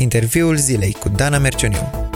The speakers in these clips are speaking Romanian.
Interviul zilei cu Dana Mercioniu.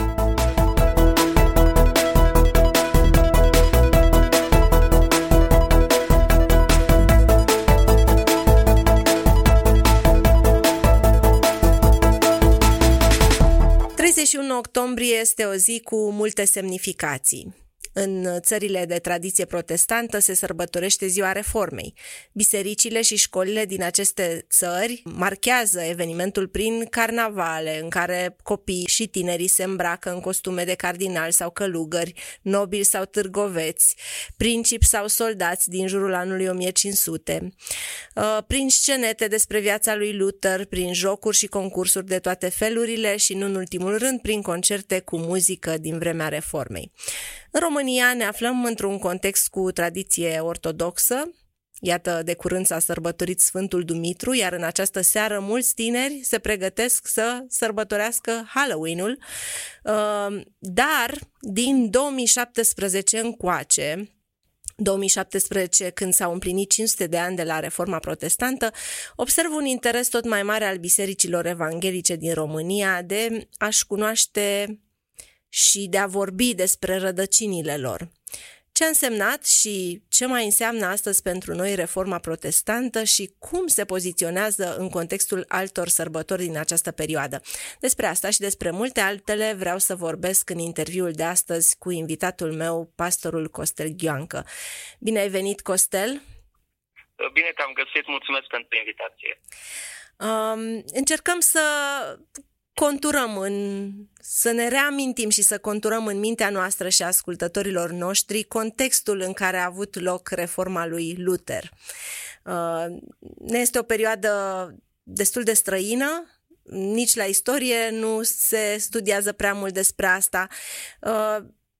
octombrie este o zi cu multe semnificații. În țările de tradiție protestantă se sărbătorește ziua reformei. Bisericile și școlile din aceste țări marchează evenimentul prin carnavale, în care copii și tinerii se îmbracă în costume de cardinal sau călugări, nobili sau târgoveți, principi sau soldați din jurul anului 1500, uh, prin scenete despre viața lui Luther, prin jocuri și concursuri de toate felurile și, nu în ultimul rând, prin concerte cu muzică din vremea reformei. În România ne aflăm într-un context cu tradiție ortodoxă, Iată, de curând s-a sărbătorit Sfântul Dumitru, iar în această seară mulți tineri se pregătesc să sărbătorească Halloween-ul. Uh, dar, din 2017 încoace, 2017, când s-au împlinit 500 de ani de la Reforma Protestantă, observ un interes tot mai mare al bisericilor evanghelice din România de a-și cunoaște și de a vorbi despre rădăcinile lor. Ce a însemnat și ce mai înseamnă astăzi pentru noi reforma protestantă și cum se poziționează în contextul altor sărbători din această perioadă. Despre asta și despre multe altele vreau să vorbesc în interviul de astăzi cu invitatul meu, pastorul Costel Ghioancă. Bine ai venit, Costel! Bine te-am găsit, mulțumesc pentru invitație. Um, încercăm să conturăm în, să ne reamintim și să conturăm în mintea noastră și ascultătorilor noștri contextul în care a avut loc reforma lui Luther. Uh, ne este o perioadă destul de străină, nici la istorie nu se studiază prea mult despre asta.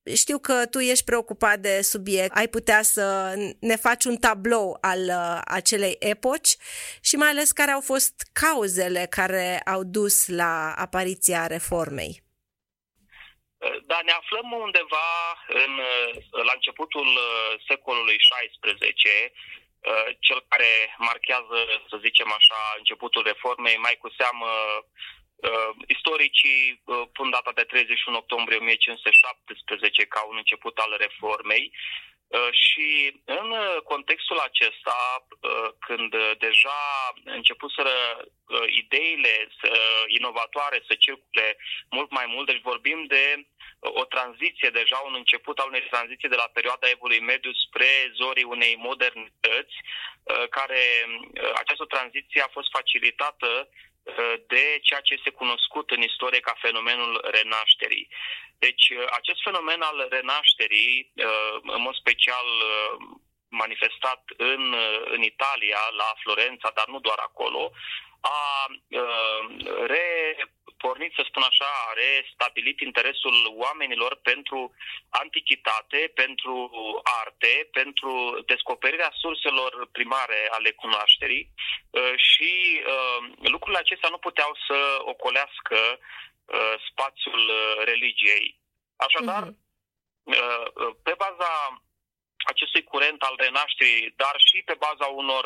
Uh, știu că tu ești preocupat de subiect, ai putea să ne faci un tablou al uh, acelei epoci și mai ales care au fost cauzele care au dus la apariția reformei. Da, ne aflăm undeva în, la începutul uh, secolului XVI, uh, cel care marchează, să zicem așa, începutul reformei, mai cu seamă Uh, istoricii uh, pun data de 31 octombrie 1517 ca un început al reformei. Uh, și în contextul acesta, uh, când deja începuseră uh, ideile inovatoare să circule mult mai mult, deci vorbim de o tranziție, deja un început al unei tranziții de la perioada evului mediu spre zorii unei modernități, care această tranziție a fost facilitată de ceea ce este cunoscut în istorie ca fenomenul renașterii. Deci, acest fenomen al renașterii, în mod special manifestat în, în Italia, la Florența, dar nu doar acolo, a re pornit, să spun așa, a restabilit interesul oamenilor pentru antichitate, pentru arte, pentru descoperirea surselor primare ale cunoașterii uh, și uh, lucrurile acestea nu puteau să ocolească uh, spațiul religiei. Așadar, uh-huh. pe baza acestui curent al renașterii, dar și pe baza unor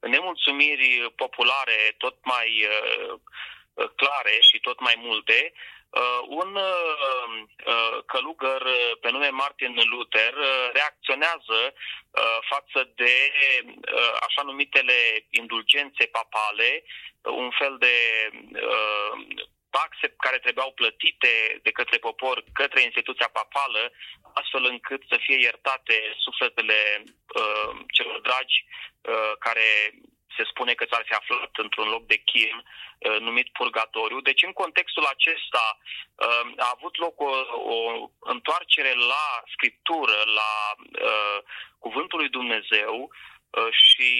nemulțumiri populare tot mai Uh, clare și tot mai multe, uh, un uh, călugăr pe nume Martin Luther reacționează față de așa numitele indulgențe papale, un fel de taxe care trebuiau plătite de către popor către instituția papală, astfel încât să fie iertate sufletele uh, celor dragi uh, care se spune că s-ar fi aflat într-un loc de chin uh, numit purgatoriu. Deci în contextul acesta uh, a avut loc o, o întoarcere la scriptură, la uh, cuvântul lui Dumnezeu și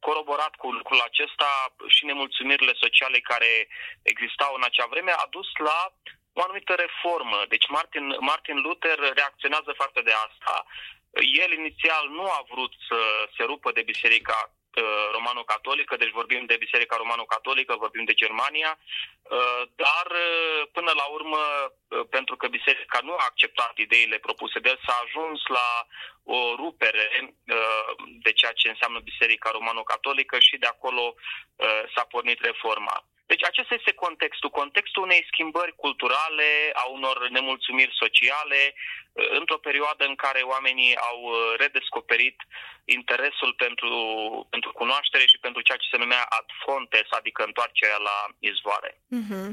coroborat cu lucrul acesta și nemulțumirile sociale care existau în acea vreme, a dus la o anumită reformă. Deci Martin, Martin Luther reacționează față de asta. El inițial nu a vrut să se rupă de biserica uh, romano-catolică, deci vorbim de Biserica Romano-Catolică, vorbim de Germania, uh, dar uh, până la urmă, pentru că Biserica nu a acceptat ideile propuse de el, s-a ajuns la o rupere de ceea ce înseamnă Biserica Romano-Catolică și de acolo s-a pornit reforma. Deci deci acesta este contextul. Contextul unei schimbări culturale, a unor nemulțumiri sociale, într-o perioadă în care oamenii au redescoperit interesul pentru, pentru cunoaștere și pentru ceea ce se numea ad fontes, adică întoarcerea la izvoare. Uh-huh.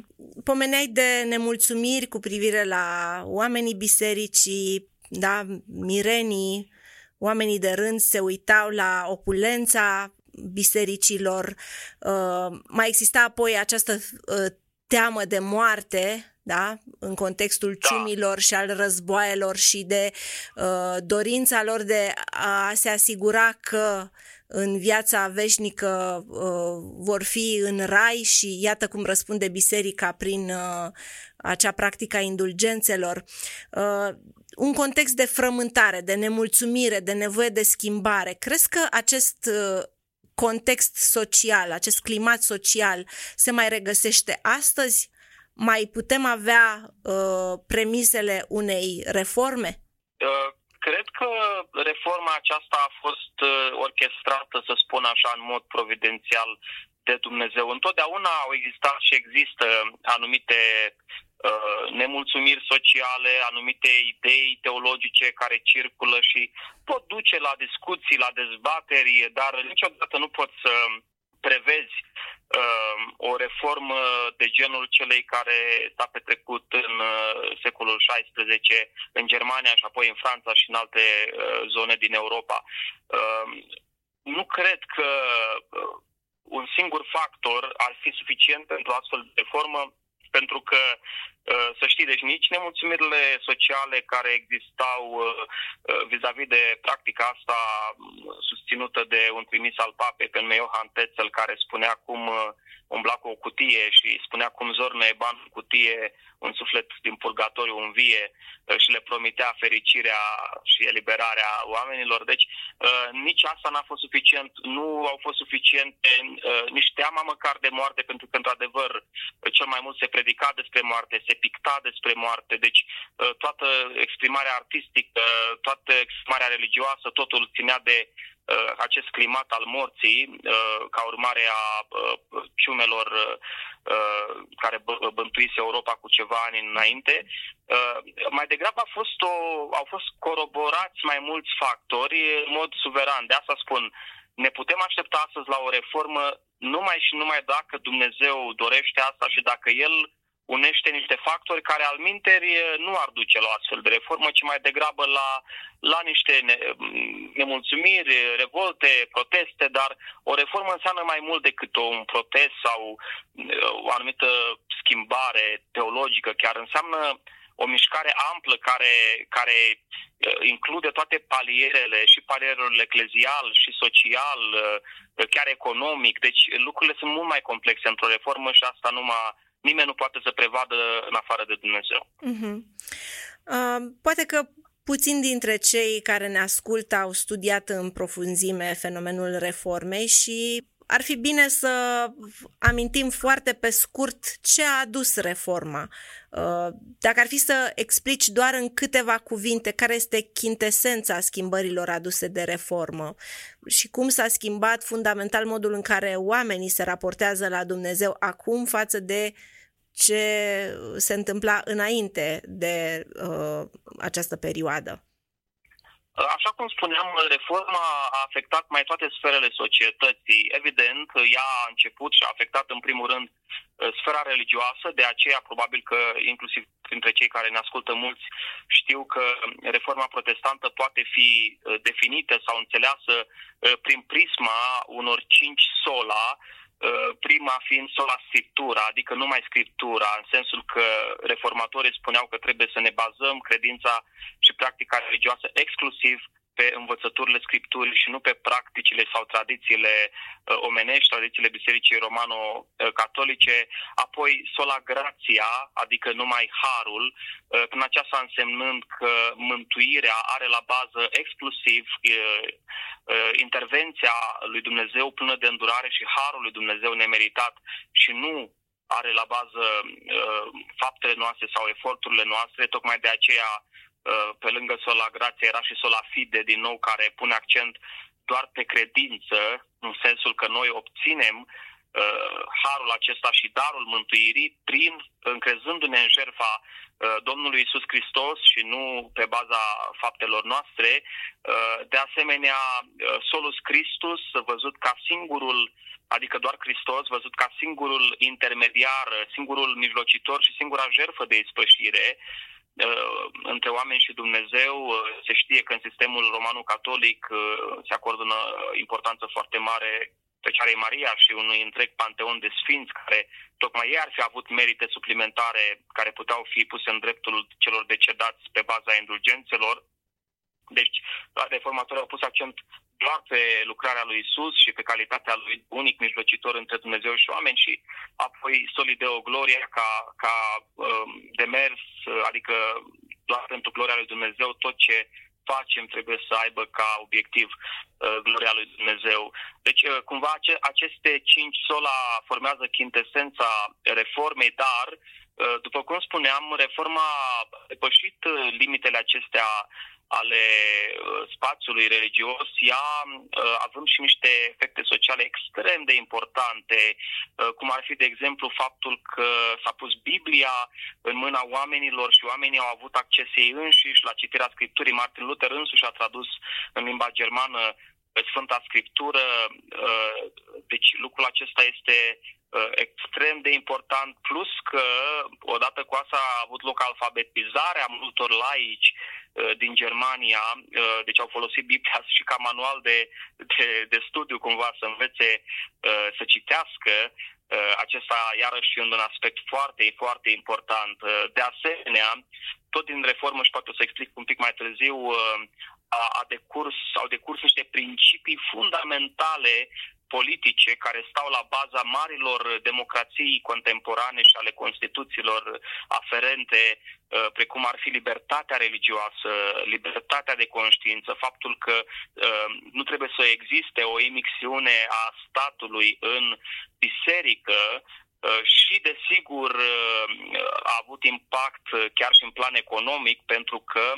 Pomeneai de nemulțumiri cu privire la oamenii bisericii, da, mirenii, oamenii de rând se uitau la opulența bisericilor. Uh, mai exista apoi această uh, teamă de moarte, da? în contextul da. ciumilor și al războaielor și de uh, dorința lor de a se asigura că în viața veșnică uh, vor fi în rai și iată cum răspunde biserica prin uh, acea practică a indulgențelor. Uh, un context de frământare, de nemulțumire, de nevoie de schimbare. Crezi că acest uh, context social, acest climat social se mai regăsește astăzi? Mai putem avea uh, premisele unei reforme? Uh, cred că reforma aceasta a fost uh, orchestrată, să spun așa, în mod providențial de Dumnezeu. Întotdeauna au existat și există anumite uh, nemulțumiri sociale, anumite idei teologice care circulă și pot duce la discuții, la dezbateri, dar niciodată nu pot să prevezi uh, o reformă de genul celei care s-a petrecut în uh, secolul XVI în Germania și apoi în Franța și în alte uh, zone din Europa. Uh, nu cred că uh, un singur factor ar fi suficient pentru astfel de reformă, pentru că Uh, să știi, deci nici nemulțumirile sociale care existau uh, uh, vis-a-vis de practica asta susținută de un trimis al papei pe nume Johann Tetzel, care spunea cum umbla cu o cutie și spunea cum zornă ban în cutie un suflet din purgatoriu învie și le promitea fericirea și eliberarea oamenilor. Deci nici asta n-a fost suficient, nu au fost suficiente nici teama măcar de moarte, pentru că într-adevăr cel mai mult se predica despre moarte, se picta despre moarte, deci uh, toată exprimarea artistică, toată exprimarea religioasă, totul ținea de uh, acest climat al morții, uh, ca urmare a ciumelor care bântuise Europa cu ceva ani înainte. Mai degrabă a fost o, au fost coroborați mai mulți factori în mod suveran. De asta spun, ne putem aștepta astăzi la o reformă numai și numai dacă Dumnezeu dorește asta și dacă El unește niște factori care al minteri nu ar duce la o astfel de reformă, ci mai degrabă la, la niște ne, nemulțumiri, revolte, proteste, dar o reformă înseamnă mai mult decât un protest sau o anumită schimbare teologică, chiar înseamnă o mișcare amplă care, care include toate palierele, și palierul eclezial, și social, chiar economic. Deci lucrurile sunt mult mai complexe într-o reformă și asta numai nimeni nu poate să prevadă în afară de Dumnezeu. Uh-huh. Uh, poate că puțin dintre cei care ne ascultă au studiat în profunzime fenomenul reformei și ar fi bine să amintim foarte pe scurt ce a adus reforma. Uh, dacă ar fi să explici doar în câteva cuvinte care este chintesența schimbărilor aduse de reformă și cum s-a schimbat fundamental modul în care oamenii se raportează la Dumnezeu acum față de ce se întâmpla înainte de uh, această perioadă. Așa cum spuneam, reforma a afectat mai toate sferele societății. Evident, ea a început și a afectat în primul rând sfera religioasă, de aceea probabil că inclusiv printre cei care ne ascultă mulți știu că reforma protestantă poate fi definită sau înțeleasă prin prisma unor cinci sola, prima fiind sola scriptura, adică numai scriptura, în sensul că reformatorii spuneau că trebuie să ne bazăm credința și practica religioasă exclusiv pe învățăturile Scripturii și nu pe practicile sau tradițiile uh, omenești, tradițiile Bisericii Romano-Catolice, apoi sola grația, adică numai harul, uh, prin aceasta însemnând că mântuirea are la bază exclusiv uh, intervenția lui Dumnezeu plină de îndurare și harul lui Dumnezeu nemeritat și nu are la bază uh, faptele noastre sau eforturile noastre, tocmai de aceea Uh, pe lângă sola grație era și sola fide din nou care pune accent doar pe credință, în sensul că noi obținem uh, harul acesta și darul mântuirii prin încrezându-ne în jertfa uh, Domnului Isus Hristos și nu pe baza faptelor noastre. Uh, de asemenea, uh, solus Christus, văzut ca singurul adică doar Hristos, văzut ca singurul intermediar, singurul mijlocitor și singura jertfă de ispășire, uh, între oameni și Dumnezeu. Uh, se știe că în sistemul romano-catolic uh, se acordă o importanță foarte mare Fecioarei Maria și unui întreg panteon de sfinți care tocmai ei ar fi avut merite suplimentare care puteau fi puse în dreptul celor decedați pe baza indulgențelor. Deci, reformatorii au pus accent doar pe lucrarea lui Isus și pe calitatea lui unic mijlocitor între Dumnezeu și oameni și apoi Solideo Gloria ca, ca um, demers, adică doar pentru gloria lui Dumnezeu, tot ce facem trebuie să aibă ca obiectiv uh, gloria lui Dumnezeu. Deci, uh, cumva, ace- aceste cinci sola formează chintesența reformei, dar, uh, după cum spuneam, reforma a depășit uh, limitele acestea ale uh, spațiului religios, ea uh, având și niște efecte sociale extrem de importante, uh, cum ar fi, de exemplu, faptul că s-a pus Biblia în mâna oamenilor și oamenii au avut acces ei înșiși la citirea Scripturii. Martin Luther însuși a tradus în limba germană Sfânta Scriptură, deci lucrul acesta este extrem de important, plus că odată cu asta a avut loc alfabetizarea multor laici Uh, din Germania, uh, deci au folosit Biblia și ca manual de, de, de studiu cumva să învețe uh, să citească. Acesta iarăși un aspect foarte, foarte important. De asemenea, tot din reformă și poate o să explic un pic mai târziu, a, a decurs, au decurs niște principii fundamentale politice care stau la baza marilor democrații contemporane și ale constituțiilor aferente, uh, precum ar fi libertatea religioasă, libertatea de conștiință, faptul că uh, nu trebuie să existe o imixiune a statului în biserică, uh, și, desigur, a avut impact chiar și în plan economic, pentru că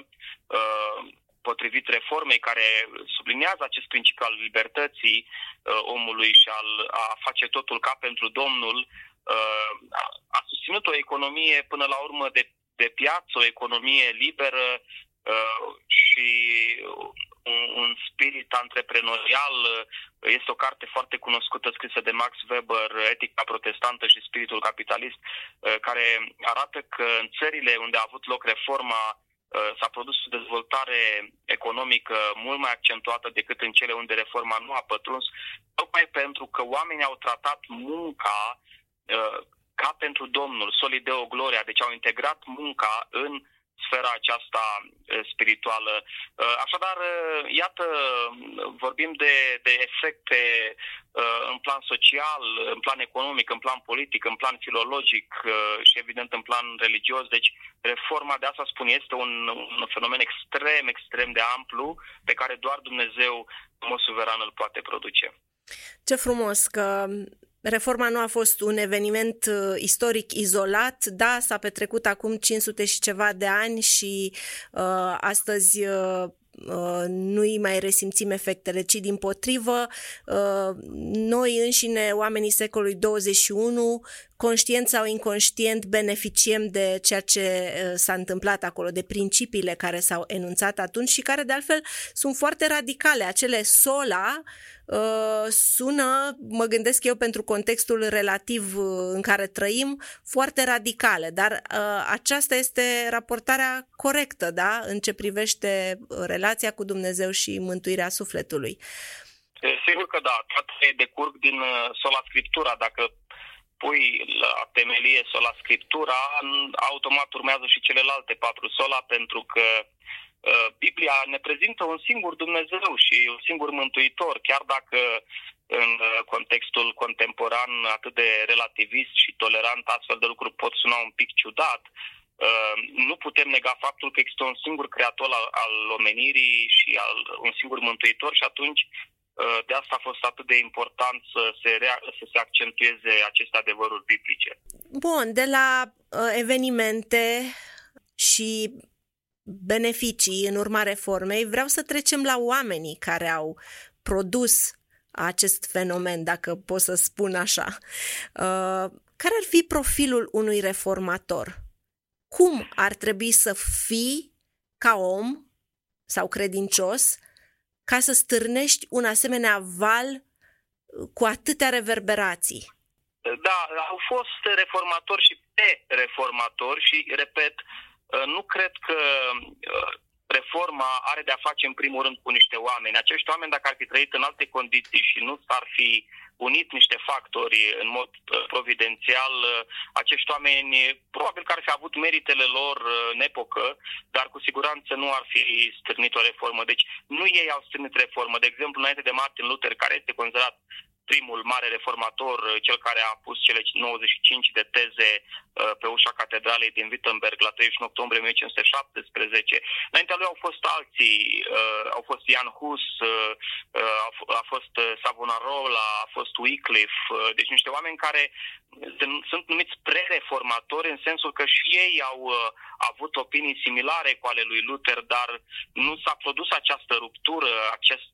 potrivit reformei care subliniază acest principiu al libertății uh, omului și al a face totul ca pentru Domnul, uh, a susținut o economie până la urmă de, de piață, o economie liberă uh, și un, un spirit antreprenorial. Este o carte foarte cunoscută scrisă de Max Weber, Etica protestantă și spiritul capitalist, care arată că în țările unde a avut loc reforma Uh, s-a produs o dezvoltare economică mult mai accentuată decât în cele unde reforma nu a pătruns, tocmai pentru că oamenii au tratat munca uh, ca pentru Domnul, solideo gloria, deci au integrat munca în sfera aceasta spirituală. Așadar, iată, vorbim de, de efecte în plan social, în plan economic, în plan politic, în plan filologic și evident în plan religios. Deci reforma de asta spun este un, un fenomen extrem, extrem de amplu pe care doar Dumnezeu, în mod suveran, îl poate produce. Ce frumos că Reforma nu a fost un eveniment uh, istoric izolat, da, s-a petrecut acum 500 și ceva de ani și uh, astăzi uh, uh, nu îi mai resimțim efectele, ci din potrivă, uh, noi înșine, oamenii secolului 21, conștient sau inconștient, beneficiem de ceea ce uh, s-a întâmplat acolo, de principiile care s-au enunțat atunci și care, de altfel, sunt foarte radicale. Acele sola uh, sună, mă gândesc eu, pentru contextul relativ uh, în care trăim, foarte radicale, dar uh, aceasta este raportarea corectă, da, în ce privește relația cu Dumnezeu și mântuirea sufletului. Sigur că da, toate decurg din uh, sola scriptura. Dacă pui la temelie sola scriptura, automat urmează și celelalte patru sola, pentru că uh, Biblia ne prezintă un singur Dumnezeu și un singur Mântuitor, chiar dacă în uh, contextul contemporan atât de relativist și tolerant astfel de lucruri pot suna un pic ciudat, uh, nu putem nega faptul că există un singur creator al, al omenirii și al, un singur mântuitor și atunci Uh, de asta a fost atât de important să se, rea- să se accentueze aceste adevăruri biblice. Bun, de la uh, evenimente și beneficii în urma reformei, vreau să trecem la oamenii care au produs acest fenomen, dacă pot să spun așa. Uh, care ar fi profilul unui reformator? Cum ar trebui să fii ca om sau credincios ca să stârnești un asemenea val cu atâtea reverberații? Da, au fost reformatori și pe reformatori și, repet, nu cred că reforma are de a face în primul rând cu niște oameni. Acești oameni, dacă ar fi trăit în alte condiții și nu s-ar fi unit niște factori în mod uh, providențial, uh, acești oameni probabil că ar fi avut meritele lor uh, în epocă, dar cu siguranță nu ar fi stârnit o reformă. Deci nu ei au stârnit reformă. De exemplu, înainte de Martin Luther, care este considerat primul mare reformator, uh, cel care a pus cele 95 de teze uh, pe ușa catedralei din Wittenberg la 31 octombrie 1517. Înaintea lui au fost alții, uh, au fost Jan Hus, a fost Savonarola, a fost Wycliffe, deci niște oameni care sunt numiți pre-reformatori în sensul că și ei au avut opinii similare cu ale lui Luther, dar nu s-a produs această ruptură, acest,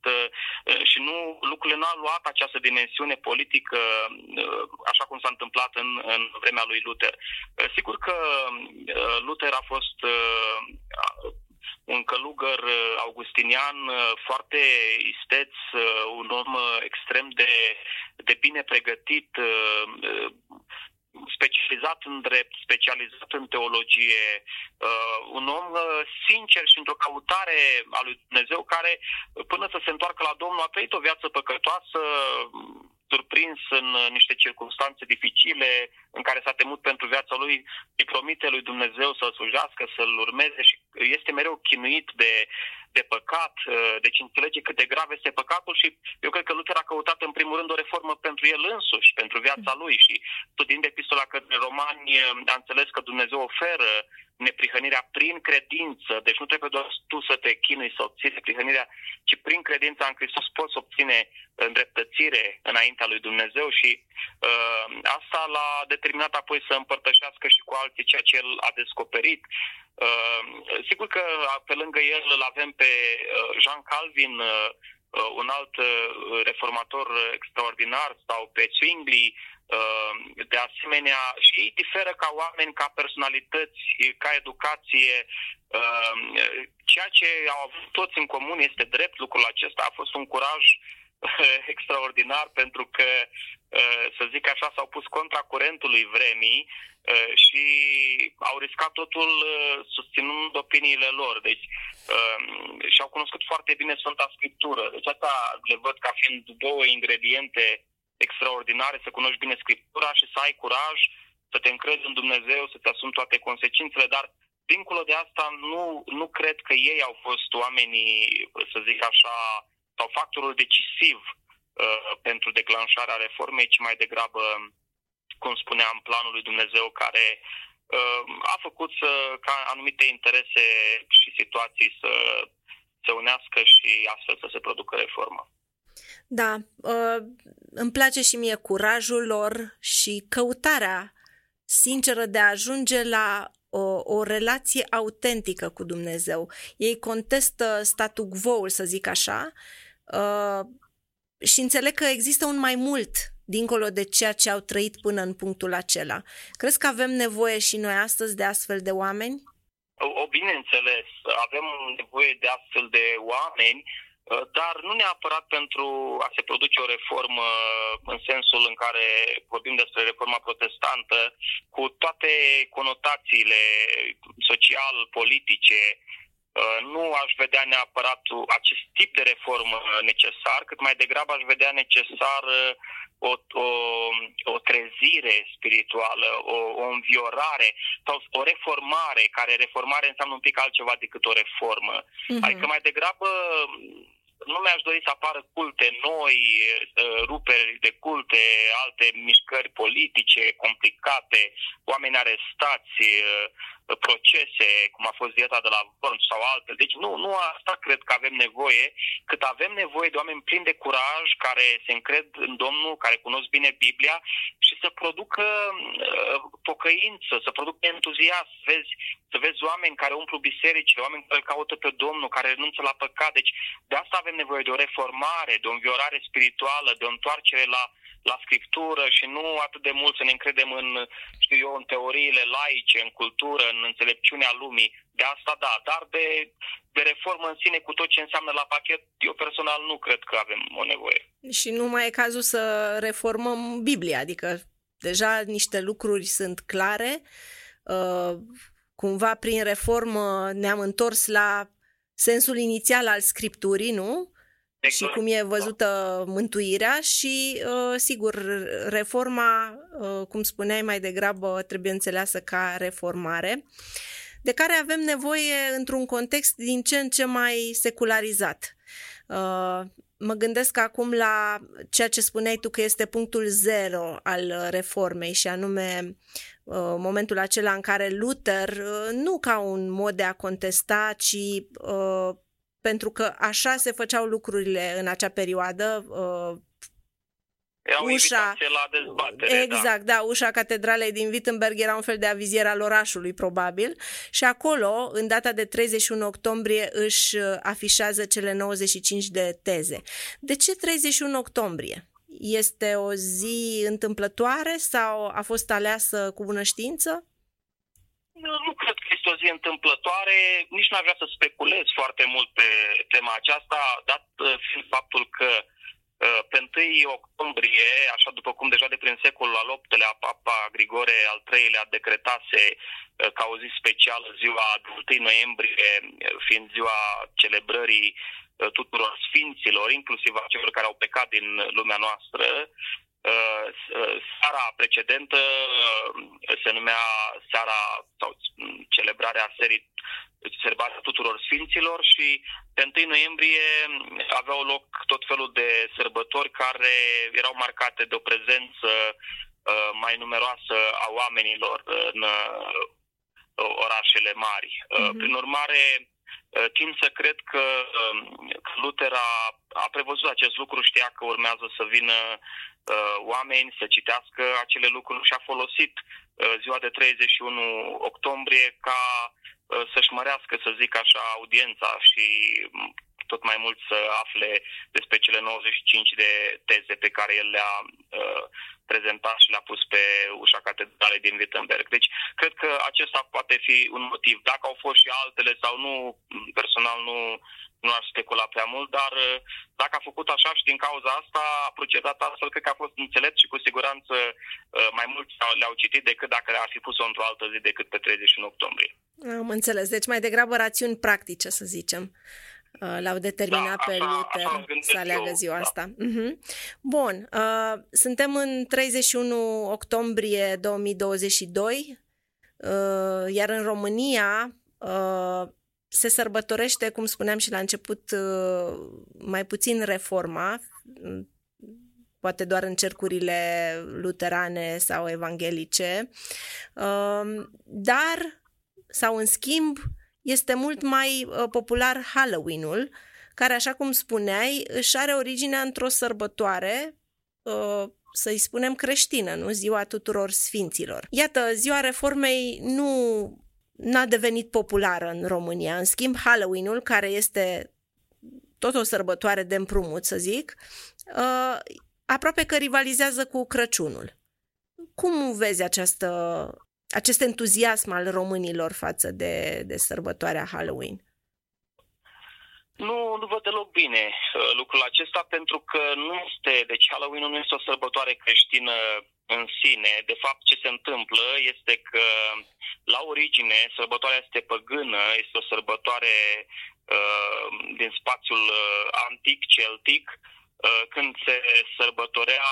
și nu lucrurile nu au luat această dimensiune dimensiune politică, uh, așa cum s-a întâmplat în, în vremea lui Luther. Uh, sigur că uh, Luther a fost un călugăr augustinian foarte isteț, un om extrem de, de bine pregătit, specializat în drept, specializat în teologie, un om sincer și într-o căutare a lui Dumnezeu care, până să se întoarcă la Domnul, a trăit o viață păcătoasă, surprins în niște circunstanțe dificile, în care s-a temut pentru viața lui, îi promite lui Dumnezeu să-l slujească, să-l urmeze și este mereu chinuit de, de păcat, deci înțelege cât de grav este păcatul și eu cred că Luther a căutat în primul rând o reformă pentru el însuși, pentru viața lui și studiind epistola către romani a înțeles că Dumnezeu oferă neprihănirea prin credință, deci nu trebuie doar tu să te chinui să obții neprihănirea, ci prin credința în Hristos poți obține îndreptățire înaintea lui Dumnezeu și uh, asta l-a determinat apoi să împărtășească și cu alții ceea ce el a descoperit. Uh, sigur că pe lângă el îl avem pe uh, Jean Calvin, uh, uh un alt uh, reformator extraordinar, sau pe Zwingli, Ehm, de asemenea, și ei diferă ca oameni, ca personalități, ca educație. Ehm, ceea ce au avut toți în comun este drept lucrul acesta. A fost un curaj extraordinar pentru că, eh, să zic așa, s-au pus contra curentului vremii eh, și au riscat totul eh, susținând opiniile lor. Deci ehm, și-au cunoscut foarte bine Sfânta Scriptură. Deci asta le văd ca fiind două ingrediente extraordinare, să cunoști bine Scriptura și să ai curaj să te încrezi în Dumnezeu, să-ți asumi toate consecințele, dar dincolo de asta nu, nu cred că ei au fost oamenii, să zic așa, sau factorul decisiv uh, pentru declanșarea reformei, ci mai degrabă, cum spuneam, planul lui Dumnezeu care uh, a făcut să, ca anumite interese și situații să se unească și astfel să se producă reforma. Da, uh, îmi place și mie curajul lor și căutarea sinceră de a ajunge la o, o relație autentică cu Dumnezeu. Ei contestă statul quo să zic așa, uh, și înțeleg că există un mai mult dincolo de ceea ce au trăit până în punctul acela. Crezi că avem nevoie și noi astăzi de astfel de oameni? O, o bineînțeles, avem nevoie de astfel de oameni Uh, dar nu neapărat pentru a se produce o reformă în sensul în care vorbim despre reforma protestantă, cu toate conotațiile social-politice, uh, nu aș vedea neapărat acest tip de reformă necesar, cât mai degrabă aș vedea necesar o, o, o trezire spirituală, o, o înviorare sau o reformare, care reformare înseamnă un pic altceva decât o reformă. Uh-huh. Adică mai degrabă nu mi-aș dori să apară culte noi, uh, ruperi de culte, alte mișcări politice complicate, oameni arestați, uh, procese, cum a fost viața de la Worms sau alte. Deci nu, nu asta cred că avem nevoie, cât avem nevoie de oameni plini de curaj, care se încred în Domnul, care cunosc bine Biblia și să producă uh, pocăință, să producă entuziasm, să vezi, să vezi oameni care umplu bisericile, oameni care îl caută pe Domnul, care renunță la păcat. Deci de asta avem nevoie de o reformare, de o înviorare spirituală, de o întoarcere la, la scriptură și nu atât de mult să ne încredem în, știu eu, în teoriile laice, în cultură, în înțelepciunea lumii. De asta da, dar de, de reformă în sine cu tot ce înseamnă la pachet, eu personal nu cred că avem o nevoie. Și nu mai e cazul să reformăm Biblia, adică deja niște lucruri sunt clare, uh, cumva prin reformă ne-am întors la sensul inițial al scripturii, nu? Exact. și cum e văzută mântuirea și, uh, sigur, reforma, uh, cum spuneai mai degrabă, trebuie înțeleasă ca reformare, de care avem nevoie într-un context din ce în ce mai secularizat. Uh, mă gândesc acum la ceea ce spuneai tu că este punctul zero al reformei și anume momentul acela în care Luther, nu ca un mod de a contesta, ci pentru că așa se făceau lucrurile în acea perioadă. Uh, Era ușa, la dezbatere, da. exact, da. da, ușa catedralei din Wittenberg era un fel de avizier al orașului, probabil, și acolo, în data de 31 octombrie, își uh, afișează cele 95 de teze. De ce 31 octombrie? Este o zi întâmplătoare sau a fost aleasă cu bună știință? Nu cred că este o zi întâmplătoare, nici n-aș vrea să speculez foarte mult pe tema aceasta, dat uh, fiind faptul că uh, pe 1 octombrie, așa după cum deja de prin secolul al VIII-lea, Papa Grigore al III-lea decretase uh, ca o zi specială ziua de 1 noiembrie, fiind ziua celebrării tuturor sfinților, inclusiv a celor care au plecat din lumea noastră, Uh, uh, seara precedentă uh, se numea seara sau celebrarea serii celebrarea tuturor sfinților și pe 1 noiembrie aveau loc tot felul de sărbători care erau marcate de o prezență mai numeroasă a oamenilor în orașele mari. Mm-hmm. Prin urmare, timp să cred că Luther a, a prevăzut acest lucru, știa că urmează să vină uh, oameni să citească acele lucruri și a folosit uh, ziua de 31 octombrie ca uh, să-și mărească, să zic așa, audiența și mm, tot mai mult să afle despre cele 95 de teze pe care el le-a uh, prezentat și le-a pus pe ușa catedralei din Wittenberg. Deci, cred că acesta poate fi un motiv. Dacă au fost și altele sau nu, personal nu, nu aș specula prea mult, dar uh, dacă a făcut așa și din cauza asta a procedat astfel, cred că a fost înțelept și cu siguranță uh, mai mulți le-au citit decât dacă ar fi pus-o într-o altă zi decât pe 31 octombrie. Am înțeles. Deci mai degrabă rațiuni practice, să zicem uh, l-au determinat da, pe așa, Luther așa să aleagă ziua da. asta. Uh-huh. Bun, uh, suntem în 31 octombrie 2022, uh, iar în România uh, se sărbătorește, cum spuneam și la început, uh, mai puțin reforma, poate doar în cercurile luterane sau evanghelice, um, dar, sau în schimb, este mult mai uh, popular Halloween-ul, care, așa cum spuneai, își are originea într-o sărbătoare uh, să-i spunem creștină, nu? Ziua tuturor sfinților. Iată, ziua reformei nu n-a devenit populară în România. În schimb, Halloween-ul, care este tot o sărbătoare de împrumut, să zic, uh, aproape că rivalizează cu Crăciunul. Cum vezi această, acest entuziasm al românilor față de, de sărbătoarea Halloween? Nu, nu văd deloc bine uh, lucrul acesta pentru că nu este, deci Halloween nu este o sărbătoare creștină în sine. De fapt, ce se întâmplă este că la origine sărbătoarea este păgână, este o sărbătoare uh, din spațiul uh, antic, celtic, uh, când se sărbătorea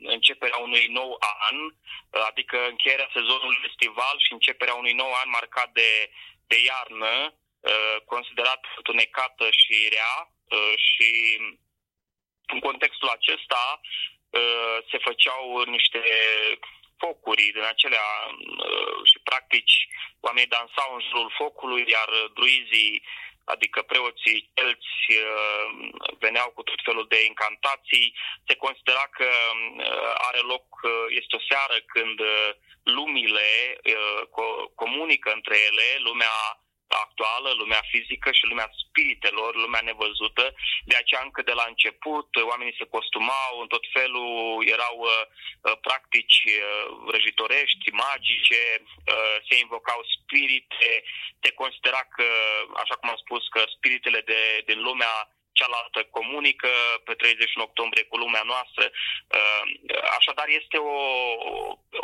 începerea unui nou an, uh, adică încheierea sezonului estival și începerea unui nou an marcat de, de iarnă, Uh, considerat tunecată și rea uh, și în contextul acesta uh, se făceau niște focuri din acelea și practic oamenii dansau în jurul focului, iar druizii adică preoții celți veneau cu tot felul de incantații. Se considera că are loc, este o seară când lumile comunică între ele, lumea actuală, lumea fizică și lumea spiritelor, lumea nevăzută. De aceea încă de la început oamenii se costumau în tot felul, erau uh, uh practici uh, răjitorești, magice, uh, se invocau spirite, se considera că, așa cum am spus, că spiritele de, din lumea cealaltă comunică pe 31 octombrie cu lumea noastră. Uh, așadar, este o,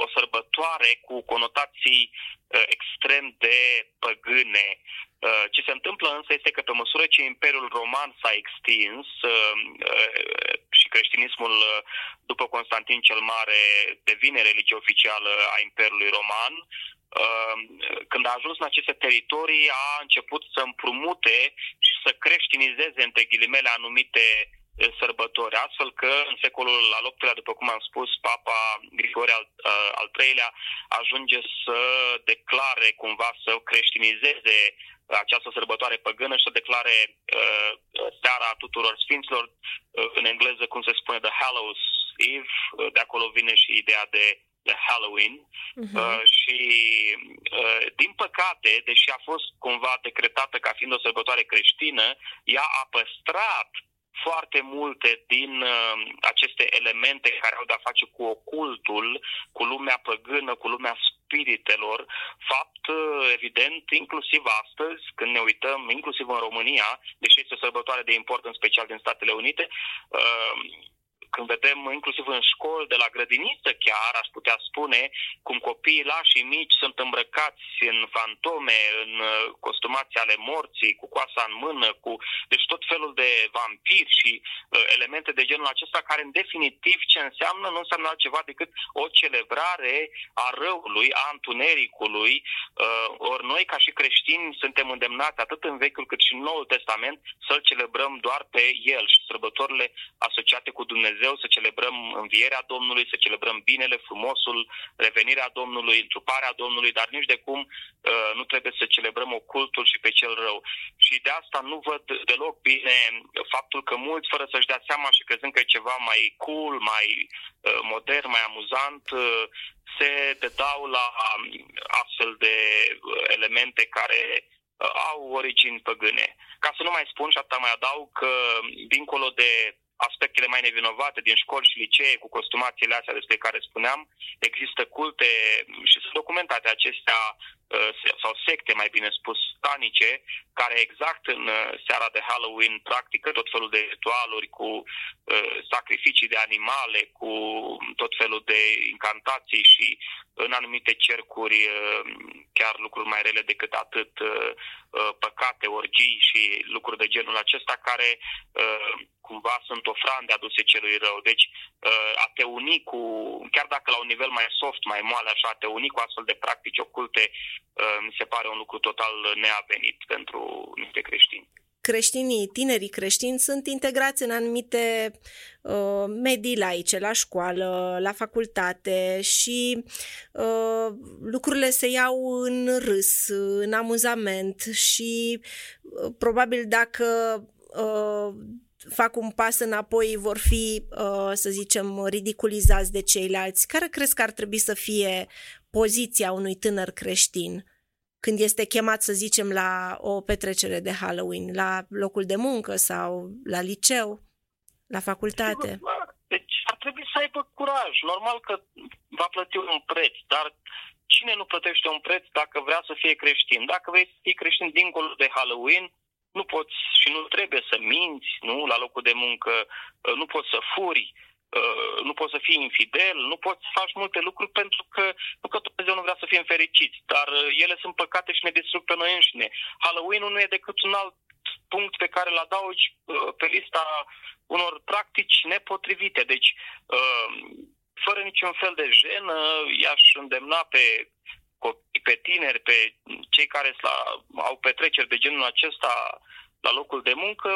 o sărbătoare cu conotații uh, extrem de păgâne. Uh, ce se întâmplă însă este că pe măsură ce Imperiul Roman s-a extins și creștinismul după Constantin cel Mare devine religie oficială a Imperiului Roman, Ehm, când a ajuns în aceste teritorii, a început să împrumute și să creștinizeze, între ghilimele, anumite eh, sărbători, astfel că în secolul al VIII-lea, după cum am spus, Papa Grigore al, eh, al III-lea ajunge să declare cumva să creștinizeze această sărbătoare păgână și să declare uh, seara tuturor sfinților, uh, în engleză cum se spune The Hallows Eve, uh, de acolo vine și ideea de de Halloween uh-huh. uh, și uh, din păcate, deși a fost cumva decretată ca fiind o sărbătoare creștină, ea a păstrat foarte multe din uh, aceste elemente care au de-a face cu ocultul, cu lumea păgână, cu lumea spiritelor, fapt uh, evident inclusiv astăzi, când ne uităm, inclusiv în România, deși este o sărbătoare de import în special din Statele Unite, uh, când vedem inclusiv în școli, de la grădiniță chiar, aș putea spune, cum copiii lași și mici sunt îmbrăcați în fantome, în uh, costumații ale morții, cu coasa în mână, cu deci tot felul de vampiri și uh, elemente de genul acesta, care în definitiv ce înseamnă nu înseamnă altceva decât o celebrare a răului, a întunericului, uh, ori noi ca și creștini suntem îndemnați atât în Vechiul cât și în Noul Testament să-L celebrăm doar pe El și sărbătorile asociate cu Dumnezeu Dumnezeu, să celebrăm învierea Domnului, să celebrăm binele, frumosul, revenirea Domnului, întruparea Domnului, dar nici de cum uh, nu trebuie să celebrăm ocultul și pe cel rău. Și de asta nu văd deloc bine faptul că mulți, fără să-și dea seama și crezând că e ceva mai cool, mai uh, modern, mai amuzant, uh, se dedau la um, astfel de elemente care au origini păgâne. Ca să nu mai spun și atâta mai adaug că, dincolo de aspectele mai nevinovate din școli și licee cu costumațiile astea despre care spuneam. Există culte și sunt documentate acestea uh, sau secte, mai bine spus, stanice, care exact în uh, seara de Halloween practică tot felul de ritualuri cu uh, sacrificii de animale, cu tot felul de incantații și în anumite cercuri chiar lucruri mai rele decât atât, păcate, orgii și lucruri de genul acesta care cumva sunt ofrande aduse celui rău. Deci uh, a te uni cu, chiar dacă la un nivel mai soft, mai moale, așa, a te uni cu astfel de practici oculte, uh, mi se pare un lucru total neavenit pentru niște creștini creștinii, tinerii creștini sunt integrați în anumite uh, medii laice, la școală, la facultate și uh, lucrurile se iau în râs, în amuzament și uh, probabil dacă uh, fac un pas înapoi, vor fi, uh, să zicem, ridiculizați de ceilalți. Care crezi că ar trebui să fie poziția unui tânăr creștin când este chemat, să zicem, la o petrecere de Halloween, la locul de muncă sau la liceu, la facultate? Deci ar trebui să aibă curaj. Normal că va plăti un preț, dar cine nu plătește un preț dacă vrea să fie creștin? Dacă vrei să fii creștin dincolo de Halloween, nu poți și nu trebuie să minți, nu, la locul de muncă, uh, nu poți să furi, uh, nu poți să fii infidel, nu poți să faci multe lucruri pentru că nu că Dumnezeu nu vrea să fim fericiți, dar uh, ele sunt păcate și ne distrug pe noi înșine. Halloween-ul nu e decât un alt punct pe care îl adaugi pe lista unor practici nepotrivite. Deci, fără niciun fel de jenă, i-aș îndemna pe copii, pe tineri, pe cei care au petreceri de genul acesta la locul de muncă,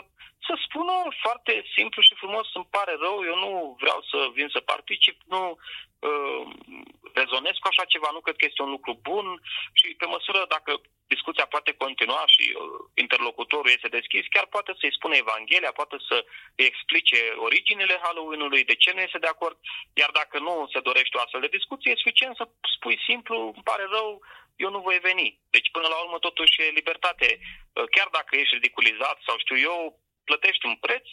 să spună foarte simplu și frumos, îmi pare rău, eu nu vreau să vin să particip, nu uh, rezonez cu așa ceva, nu cred că este un lucru bun. Și pe măsură dacă discuția poate continua și uh, interlocutorul este deschis, chiar poate să-i spună Evanghelia, poate să îi explice originile Halloween-ului, de ce nu este de acord, iar dacă nu se dorește o astfel de discuție, e suficient să spui simplu, îmi pare rău, eu nu voi veni. Deci până la urmă totuși e libertate. Uh, chiar dacă ești ridiculizat sau știu eu, plătești un preț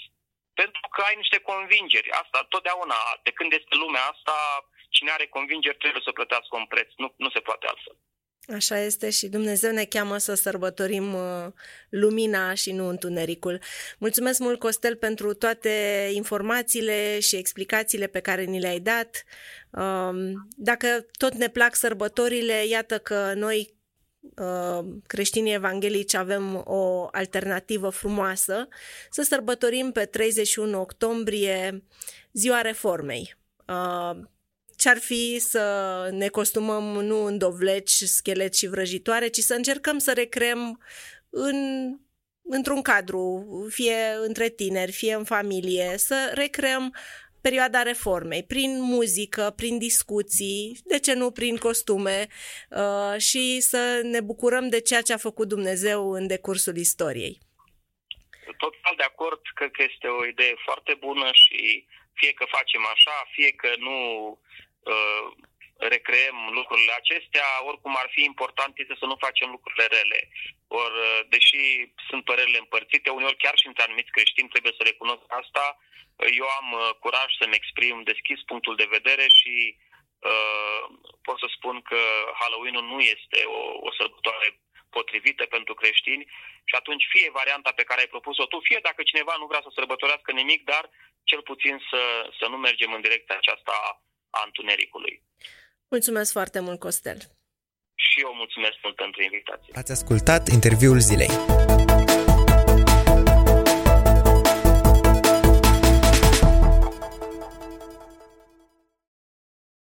pentru că ai niște convingeri. Asta totdeauna, de când este lumea asta, cine are convingeri trebuie să plătească un preț. Nu, nu se poate altfel. Așa este și Dumnezeu ne cheamă să sărbătorim uh, lumina și nu întunericul. Mulțumesc mult, Costel, pentru toate informațiile și explicațiile pe care ni le-ai dat. Um, dacă tot ne plac sărbătorile, iată că noi uh, creștinii evanghelici avem o alternativă frumoasă să sărbătorim pe 31 octombrie ziua reformei. Uh, ce-ar fi să ne costumăm nu în dovleci, schelet și vrăjitoare, ci să încercăm să recreăm în, într-un cadru, fie între tineri, fie în familie, să recreăm perioada reformei, prin muzică, prin discuții, de ce nu prin costume uh, și să ne bucurăm de ceea ce a făcut Dumnezeu în decursul istoriei. Total de acord, cred că este o idee foarte bună și fie că facem așa, fie că nu uh, recreăm lucrurile acestea, oricum ar fi important este să nu facem lucrurile rele. Or, uh, deși sunt părerile împărțite, uneori chiar și între anumiți creștini trebuie să recunosc asta, uh, eu am uh, curaj să-mi exprim deschis punctul de vedere și uh, pot să spun că Halloween-ul nu este o, o sărbătoare potrivită pentru creștini și atunci fie varianta pe care ai propus-o tu, fie dacă cineva nu vrea să sărbătorească nimic, dar cel puțin să, să nu mergem în direcția aceasta a întunericului. Mulțumesc foarte mult, Costel. Și eu mulțumesc mult pentru invitație. Ați ascultat interviul zilei.